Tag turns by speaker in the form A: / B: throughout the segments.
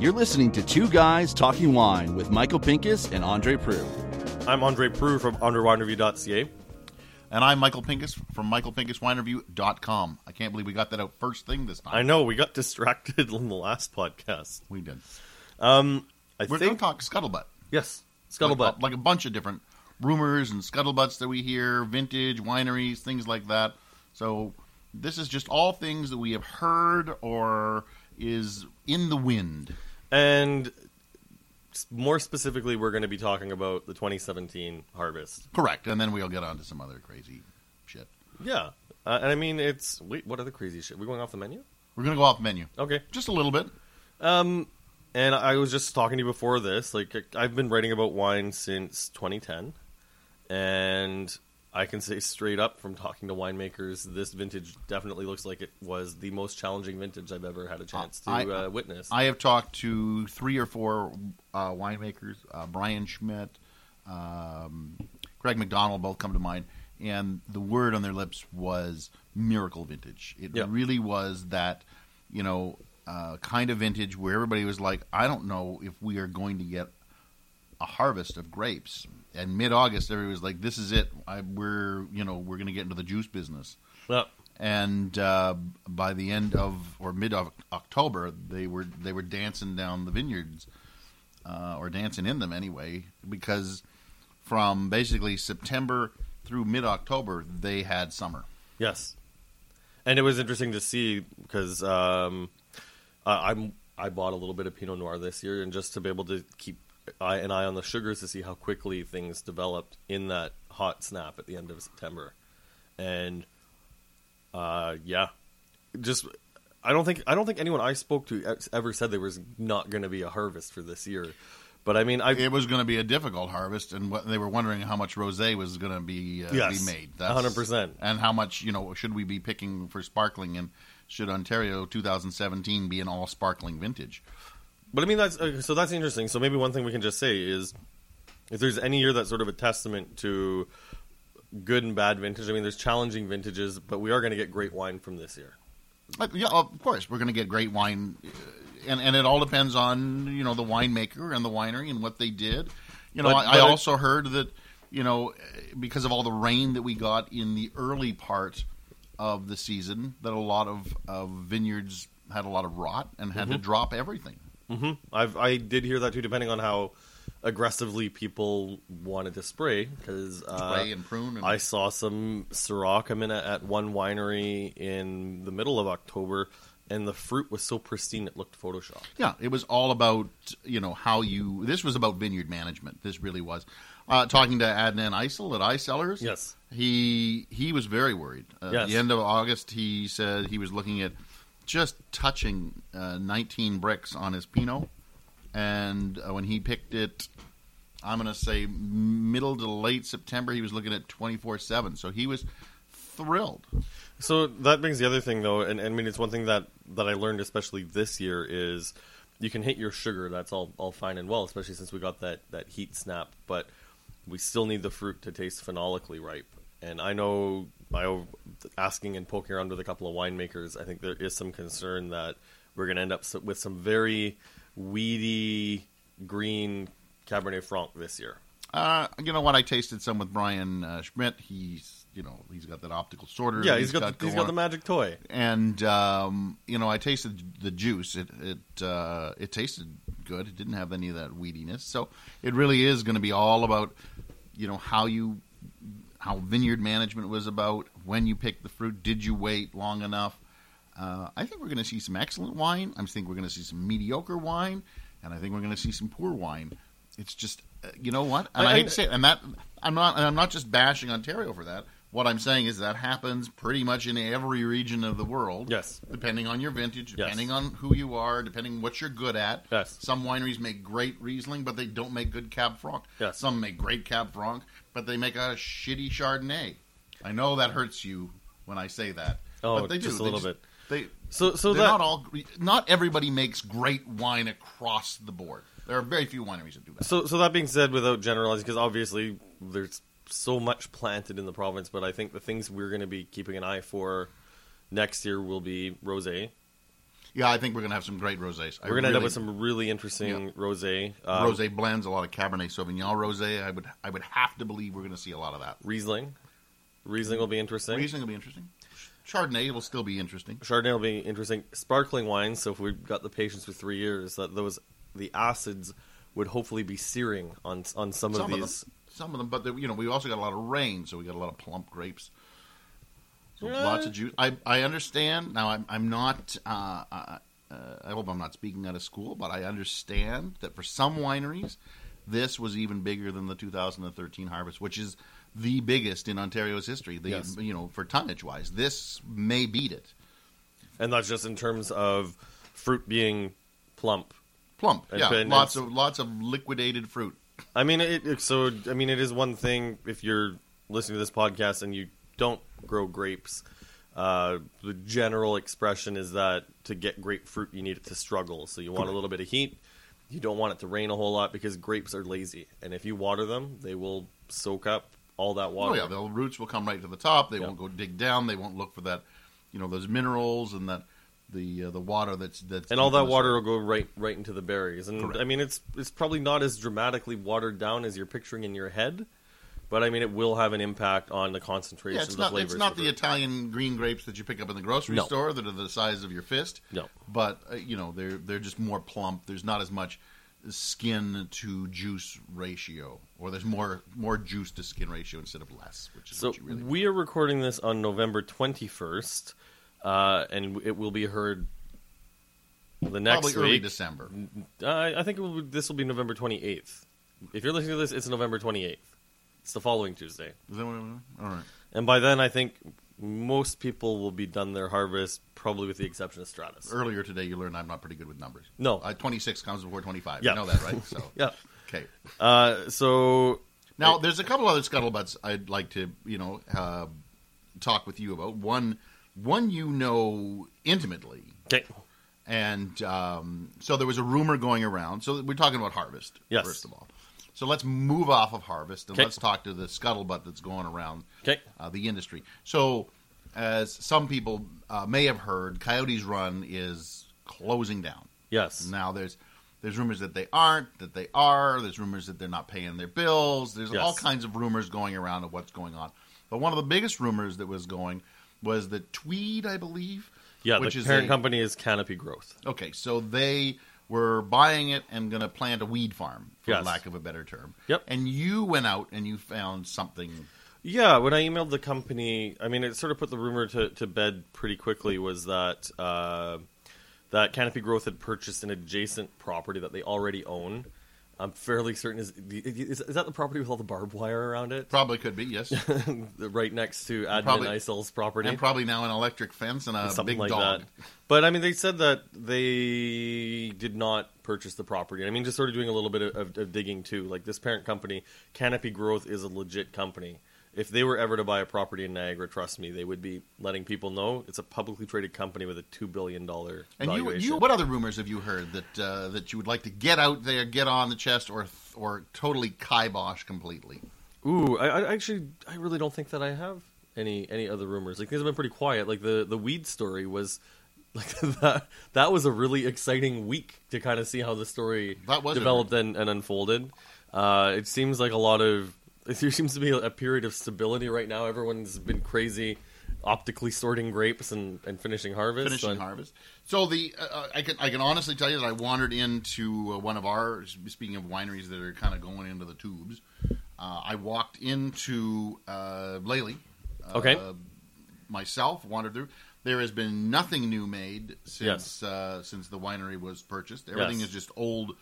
A: You're listening to Two Guys Talking Wine with Michael Pinkus and Andre Prue.
B: I'm Andre Prue from underwinereview.ca.
C: And I'm Michael Pinkus from michaelpinkuswinereview.com. I can't believe we got that out first thing this time.
B: I know we got distracted in the last podcast.
C: We did.
B: Um, I
C: We're going to talk scuttlebutt.
B: yes,
C: Like,
B: scuttlebutt.
C: like a bunch of different rumors and scuttlebutts that we hear, vintage, wineries, things like that. So this is just all things that we have heard or is in the wind.
B: And more specifically, we're going to be talking about the 2017 harvest.
C: Correct. And then we'll get on to some other crazy shit.
B: Yeah, uh, and I mean it's wait, what other crazy shit? We going off the menu?
C: We're going to go off menu.
B: Okay.
C: Just a little bit.
B: Um, and I was just talking to you before this. Like I've been writing about wine since 2010, and I can say straight up from talking to winemakers, this vintage definitely looks like it was the most challenging vintage I've ever had a chance to
C: I-
B: uh, witness.
C: I have talked to three or four uh, winemakers, uh, Brian Schmidt, um, Greg McDonald, both come to mind, and the word on their lips was miracle vintage. It
B: Yeah.
C: really was that, you know, uh, kind of vintage where everybody was like, I don't know if we are going to get a harvest of grapes. And mid August, everybody was like, "This is it. I, we're, you know, we're going to get into the juice business."
B: yeah.
C: and uh, by the end of or mid of October, they were they were dancing down the vineyards, uh, or dancing in them anyway, because from basically September through mid October, they had summer.
B: Yes, and it was interesting to see because um, I, I'm I bought a little bit of Pinot Noir this year, and just to be able to keep eye, an eye on the sugars to see how quickly things developed in that hot snap at the end of September, and uh, yeah, just I don't think I don't think anyone I spoke to ever said there was not going to be a harvest for this year, but I mean I
C: It was going to be a difficult harvest, and what, they were wondering how much rosé was going to be uh,
B: Yes,
C: be made.
B: 100%.
C: and how much you know should we be picking for sparkling, and should Ontario 2017 be an all sparkling vintage?
B: But I mean, that's uh, so that's interesting. So maybe one thing we can just say is, if there's any year that's sort of a testament to good and bad vintage. I mean, there's challenging vintages, but we are going to get great wine from this year.
C: Like, yeah, of course, we're going to get great wine, uh, and and it all depends on you know the winemaker and the winery and what they did. You know,
B: But-
C: I,
B: but
C: I
B: it-
C: also heard that you know because of all the rain that we got in the early part of the season, that a lot of, of vineyards had a lot of rot and had to
B: Mm-hmm.
C: drop everything.
B: Hmm I've I did hear that too, depending on how aggressively people wanted to spray. Because uh,
C: Spray and prune and-
B: I saw some Syrah come in at, at one winery in the middle of October, and the fruit was so pristine it looked photoshopped.
C: Yeah, it was all about you know how you. This was about vineyard management. This really was. Uh, talking to Adnan Icel at Icellars,
B: Yes.
C: he he was very worried. Uh, At
B: Yes.
C: the end of August, he said he was looking at just touching uh, 19 Brix on his Pinot, and uh, when he picked it, I'm going to say middle to late September, he was looking at 24 seven. So he was thrilled.
B: So that brings the other thing, though, and, and I mean, it's one thing that, that I learned, especially this year, is you can hit your sugar. That's all, all fine and well, especially since we got that, that heat snap. But we still need the fruit to taste phenolically ripe. And I know, I asking and poking around with a couple of winemakers, I think there is some concern that we're going to end up with some very weedy green Cabernet Franc this year.
C: Uh, you know what? I tasted some with Brian uh, Schmidt. He's you know he's got that optical sorter.
B: Yeah,
C: that
B: he's got, the, he's got the magic toy.
C: and um, you know I tasted the juice. It it uh, it tasted good. It didn't have any of that weediness. So it really is going to be all about you know how you how vineyard management was about when you picked the fruit. Did you wait long enough? Uh, I think we're going to see some excellent wine. I think we're going to see some mediocre wine, and I think we're going to see some poor wine. It's just uh, you know what, and I,
B: I-
C: hate to say it, and that I'm not. And I'm not just bashing Ontario for that. What I'm saying is that happens pretty much in every region of the world.
B: Yes.
C: Depending on your vintage,
B: Yes.
C: depending on who you are, depending what you're good at.
B: Yes.
C: Some wineries make great Riesling, but they don't make good Cab Franc.
B: Yes.
C: Some make great Cab Franc, but they make a shitty Chardonnay. I know that hurts you when I say that.
B: Oh,
C: but they
B: just
C: do.
B: a
C: They
B: little bit.
C: They
B: So, so
C: they're
B: that
C: not all. Not everybody makes great wine across the board. There are very few wineries that do that.
B: So, so that being said, without generalizing, because obviously there's so much planted in the province, but I think the things we're going to be keeping an eye for next year will be rosé.
C: Yeah, I think we're going to have some great rosés.
B: We're gonna end up with some really interesting rosé. Uh,
C: rosé blends, a lot of Cabernet Sauvignon rosé. I would I would have to believe we're going to see a lot of that.
B: Riesling. Riesling will be interesting.
C: Riesling will be interesting. Chardonnay will still be interesting.
B: Chardonnay will be interesting. Sparkling wines. So if we've got the patience for three years, that those the acids would hopefully be searing on on some,
C: Some
B: of
C: of
B: these.
C: them, some of them, but the, you know we also got a lot of rain, so we got a lot of plump grapes. Lots of juice. I I understand now. I'm I'm not. Uh, uh, uh, I hope I'm not speaking out of school, but I understand that for some wineries, this was even bigger than the 2013 harvest, which is the biggest in Ontario's history. The
B: Yes.
C: you know for tonnage wise, this may beat it.
B: and that's just in terms of fruit being plump.
C: Plump,
B: And-
C: yeah,
B: and
C: lots of lots of liquidated fruit.
B: I mean, it, so I mean, it is one thing if you're listening to this podcast and you don't grow grapes. Uh, the general expression is that to get grapefruit, you need it to struggle. So you want a little bit of heat. You don't want it to rain a whole lot because grapes are lazy, and if you water them, they will soak up all that water.
C: Oh yeah, the roots will come right to the top. They
B: Yeah.
C: won't go dig down. They won't look for that, you know, those minerals and that the uh, the water that's that's
B: and all that water will go right right into the berries. And
C: Correct.
B: I mean, it's it's probably not as dramatically watered down as you're picturing in your head, but I mean, it will have an impact on the concentration
C: Yeah, it's
B: of the
C: not
B: flavors.
C: it's not the. Italian green grapes that you pick up in the grocery
B: No.
C: store that are the size of your fist.
B: No.
C: but uh, you know they're they're just more plump. There's not as much skin to juice ratio, or there's more more juice to skin ratio instead of less, which is
B: So
C: what you really.
B: we are recording this on November 21st, uh, and it will be heard the next
C: Probably early
B: week.
C: December.
B: Uh, I think it will, this will be November 28th. If you're listening to this, it's November 28th. It's the following Tuesday.
C: Is that what was? All right.
B: And by then, I think most people will be done their harvest, probably with the exception of Stratus.
C: Earlier today, you learned I'm not pretty good with numbers.
B: No.
C: uh, 26 comes before 25.
B: Yeah.
C: You know that, right? So
B: Yeah.
C: okay.
B: Uh, so
C: Now, there's a couple other scuttlebutts I'd like to, you know, uh, talk with you about. One, one you know intimately,
B: okay,
C: and um, so there was a rumor going around. So we're talking about harvest,
B: Yes.
C: first of all. So let's move off of harvest and
B: Okay.
C: let's talk to the scuttlebutt that's going around
B: okay,
C: uh, the industry. So, as some people uh, may have heard, Coyote's Run is closing down.
B: yes,
C: Now there's there's rumors that they aren't, that they are. There's rumors that they're not paying their bills. There's
B: Yes.
C: all kinds of rumors going around of what's going on. But one of the biggest rumors that was going was that Tweed, I believe,
B: yeah.
C: which
B: the
C: is
B: parent
C: a-
B: company is Canopy Growth.
C: Okay, so they were buying it and going to plant a weed farm, for
B: Yes.
C: lack of a better term.
B: Yep.
C: And you went out and you found something.
B: Yeah, when I emailed the company, I mean, it sort of put the rumor to, to bed pretty quickly. Was that uh, that Canopy Growth had purchased an adjacent property that they already own? I'm fairly certain is is, is that the property with all the barbed wire around it,
C: Probably could be yes,
B: right next to Adnan
C: Probably-
B: Icel's property,
C: and probably now an electric fence and a
B: something
C: big
B: like
C: dog.
B: that. But I mean, they said that they did not purchase the property. I mean, just sort of doing a little bit of, of, of digging too. Like this parent company, Canopy Growth, is a legit company. If they were ever to buy a property in Niagara, trust me, they would be letting people know it's a publicly traded company with a two billion dollar
C: And you,
B: valuation.
C: you, what other rumors have you heard that uh, that you would like to get out there, get on the chest, or or totally kibosh completely?
B: Ooh, I, I actually, I really don't think that I have any any other rumors. Like things have been pretty quiet. Like the the weed story was. Like that, that was a really exciting week to kind of see how the story developed and, and unfolded. Uh, it seems like a lot of there seems to be a period of stability right now. Everyone's been crazy, optically sorting grapes and, and finishing harvest.
C: finishing
B: And-
C: harvest. So the uh, uh, I can I can honestly tell you that I wandered into uh, one of our speaking of wineries that are kind of going into the tubes. Uh, I walked into uh, Lailey. Uh,
B: Okay.
C: Myself wandered through. There has been nothing new made since
B: Yes.
C: uh, since the winery was purchased. Everything
B: Yes.
C: is just old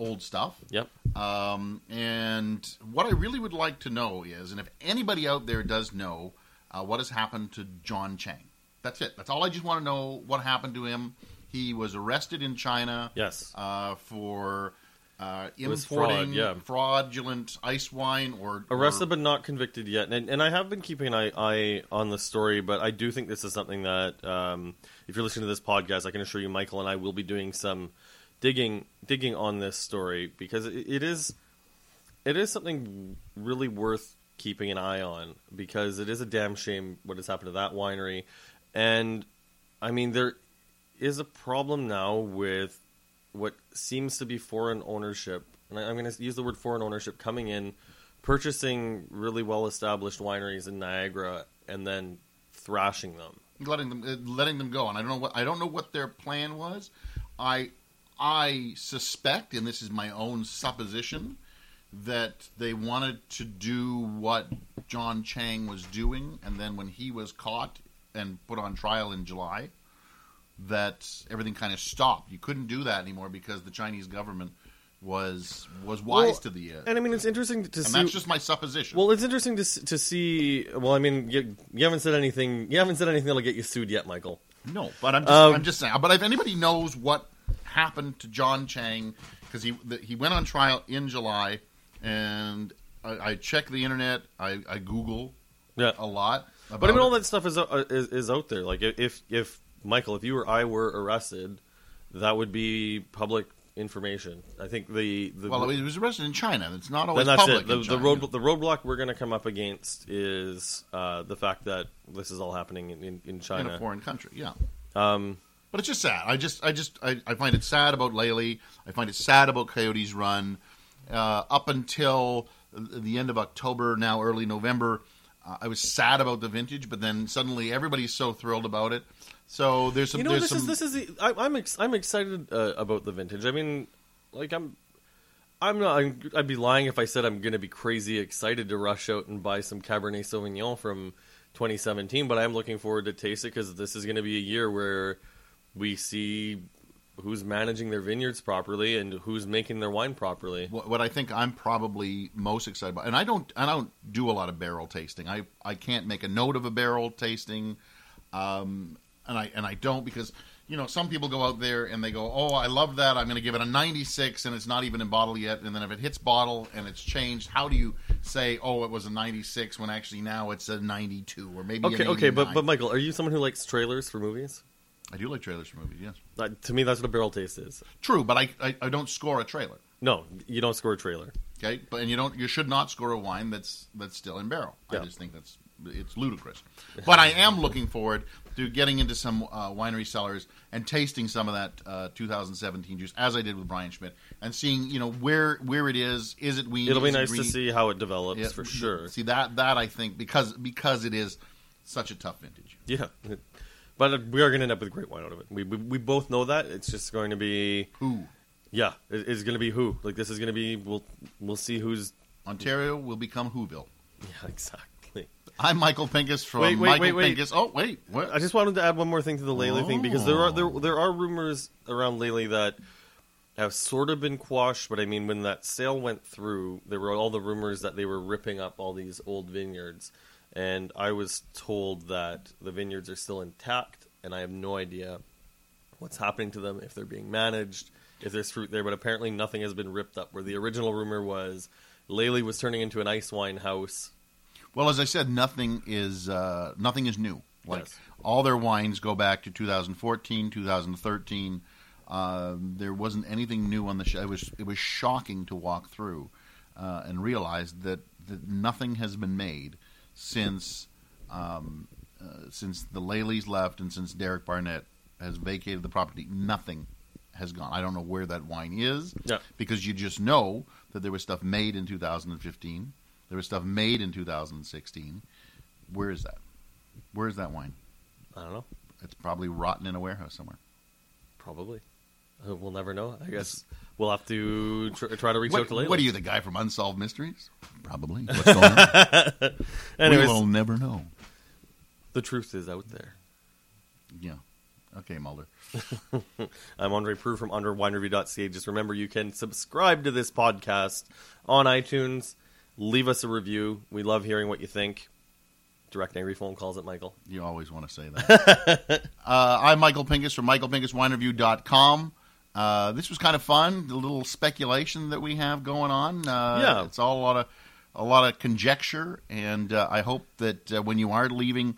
C: old stuff.
B: Yep.
C: Um, and what I really would like to know is, and if anybody out there does know, uh, what has happened to John Chang? That's it. That's all I just want to know. What happened to him? He was arrested in China
B: Yes.
C: uh, for uh,
B: was fraud,
C: importing
B: yeah.
C: fraudulent ice wine or
B: Arrested
C: or-
B: but not convicted yet, and, and I have been keeping an eye, eye on the story. But I do think this is something that, um, if you're listening to this podcast, I can assure you, Michael and I will be doing some digging digging on this story because it, it is it is something really worth keeping an eye on because it is a damn shame what has happened to that winery, and I mean there is a problem now with what seems to be foreign ownership, and I, I'm going to use the word foreign ownership coming in, purchasing really well established wineries in Niagara, and then thrashing them.
C: letting them uh, letting them go. And I don't know what I don't know what their plan was. I I suspect, and this is my own supposition, that they wanted to do what John Chang was doing, and then when he was caught and put on trial in July, that everything kind of stopped. You couldn't do that anymore because the Chinese government was was wise
B: Well,
C: to the uh,
B: And I mean, it's interesting to
C: and
B: see.
C: that's just my supposition.
B: Well, it's interesting to to see. Well, I mean, you, you haven't said anything. You haven't said anything that'll get you sued yet, Michael.
C: No, but I'm just,
B: Um,
C: I'm just saying. But if anybody knows what happened to John Chang, because he the, he went on trial in July, and I, I check the internet, I, I Google
B: Yeah,
C: a lot.
B: but I mean, all that stuff is uh, is, is out there. Like if if Michael, if you or I were arrested, that would be public information. I think the the
C: Well, he was arrested in China. It's not always
B: that's
C: public.
B: it. The, the road the roadblock we're going to come up against is uh, the fact that this is all happening in, in, in
C: in a
B: China.
C: foreign country. Yeah.
B: Um,
C: But it's just sad. I just, I just, I, I find it sad about Lailey. I find it sad about Coyote's Run. Uh, up until the end of October, now early November, uh, I was sad about the vintage. But then suddenly, everybody's so thrilled about it. So there's some.
B: You know, this
C: some...
B: is this is. The, I, I'm ex, I'm excited uh, about the vintage. I mean, like I'm. I'm not. I'm, I'd be lying if I said I'm going to be crazy excited to rush out and buy some Cabernet Sauvignon from 2017. But I'm looking forward to taste it because this is going to be a year where we see who's managing their vineyards properly and who's making their wine properly.
C: what, what I think I'm probably most excited about, and I don't, I don't do a lot of barrel tasting. I, I can't make a note of a barrel tasting, um, and I and I don't because you know some people go out there and they go, oh, I love that. I'm going to give it a 96, and it's not even in bottle yet. And then if it hits bottle and it's changed, how do you say, oh, it was a 96 when actually now it's a 92 or maybe
B: Okay, okay, but but Michael, are you someone who likes trailers for movies?
C: I do like trailers for movies. Yes,
B: Uh, to me, that's what a barrel taste is.
C: true, but I, I I don't score a trailer.
B: No, you don't score a trailer.
C: Okay, but and you don't you should not score a wine that's that's still in barrel.
B: Yeah.
C: I just think that's it's ludicrous. But I am looking forward to getting into some uh, winery cellars and tasting some of that uh, 2017 juice, as I did with Brian Schmidt, and seeing you know where where it is. Is it we?
B: It'll be nice to see how it develops
C: Yeah,
B: for sure.
C: See that that I think because because it is such a tough vintage.
B: Yeah, but we are going to end up with great wine out of it. We, we we both know that. It's just going to be
C: Who
B: yeah. It, it's going to be who like this is going to be. We'll we'll see who's
C: Ontario will become Whoville.
B: yeah exactly.
C: I'm Michael Pinkus from
B: Wait, wait,
C: Michael
B: wait, wait.
C: Pinkus. Oh wait, what?
B: I just wanted to add one more thing to the Lailey thing because there are there
C: Oh.
B: there are rumors around Lailey that have sort of been quashed. But I mean, when that sale went through, there were all the rumors that they were ripping up all these old vineyards, and I was told that the vineyards are still intact, and I have no idea what's happening to them if they're being managed, if there's fruit there. But apparently, nothing has been ripped up. Where the original rumor was, Lailey was turning into an ice wine house.
C: Well, as I said, nothing is uh, nothing is new. Like
B: Yes.
C: all their wines go back to 2014, 2013. Um, there wasn't anything new on the show. It was it was shocking to walk through uh, and realize that, that nothing has been made since um, uh, since the Laileys left and since Derek Barnett has vacated the property. Nothing has gone. I don't know where that wine is
B: Yeah.
C: because you just know that there was stuff made in 2015. There was stuff made in 2016. Where is that? Where is that wine?
B: I don't know.
C: It's probably rotten in a warehouse somewhere.
B: Probably. Uh, We'll never know. I guess we'll have to tr- try to reach
C: What,
B: out to Lailey.
C: what are you, the guy from Unsolved Mysteries? Probably. What's going on?
B: Anyways,
C: we will never know.
B: the truth is out there.
C: Yeah. Okay, Mulder.
B: I'm Andre Prue from underwinereview.ca. Just remember, you can subscribe to this podcast on iTunes. Leave us a review. We love hearing what you think. Direct angry phone calls at Michael.
C: You always want to say that. uh, I'm Michael Pinkus from michaelpinkuswinereview.com. Uh, this was kind of fun. The little speculation that we have going on. Uh,
B: Yeah.
C: it's all a lot of a lot of conjecture, and uh, I hope that uh, when you are leaving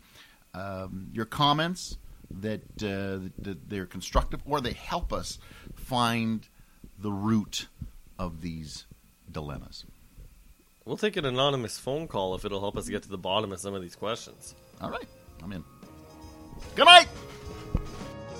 C: um, your comments, that, uh, that they're constructive or they help us find the root of these dilemmas.
B: We'll take an anonymous phone call if it'll help us get to the bottom of some of these questions.
C: All right, I'm in. Good night.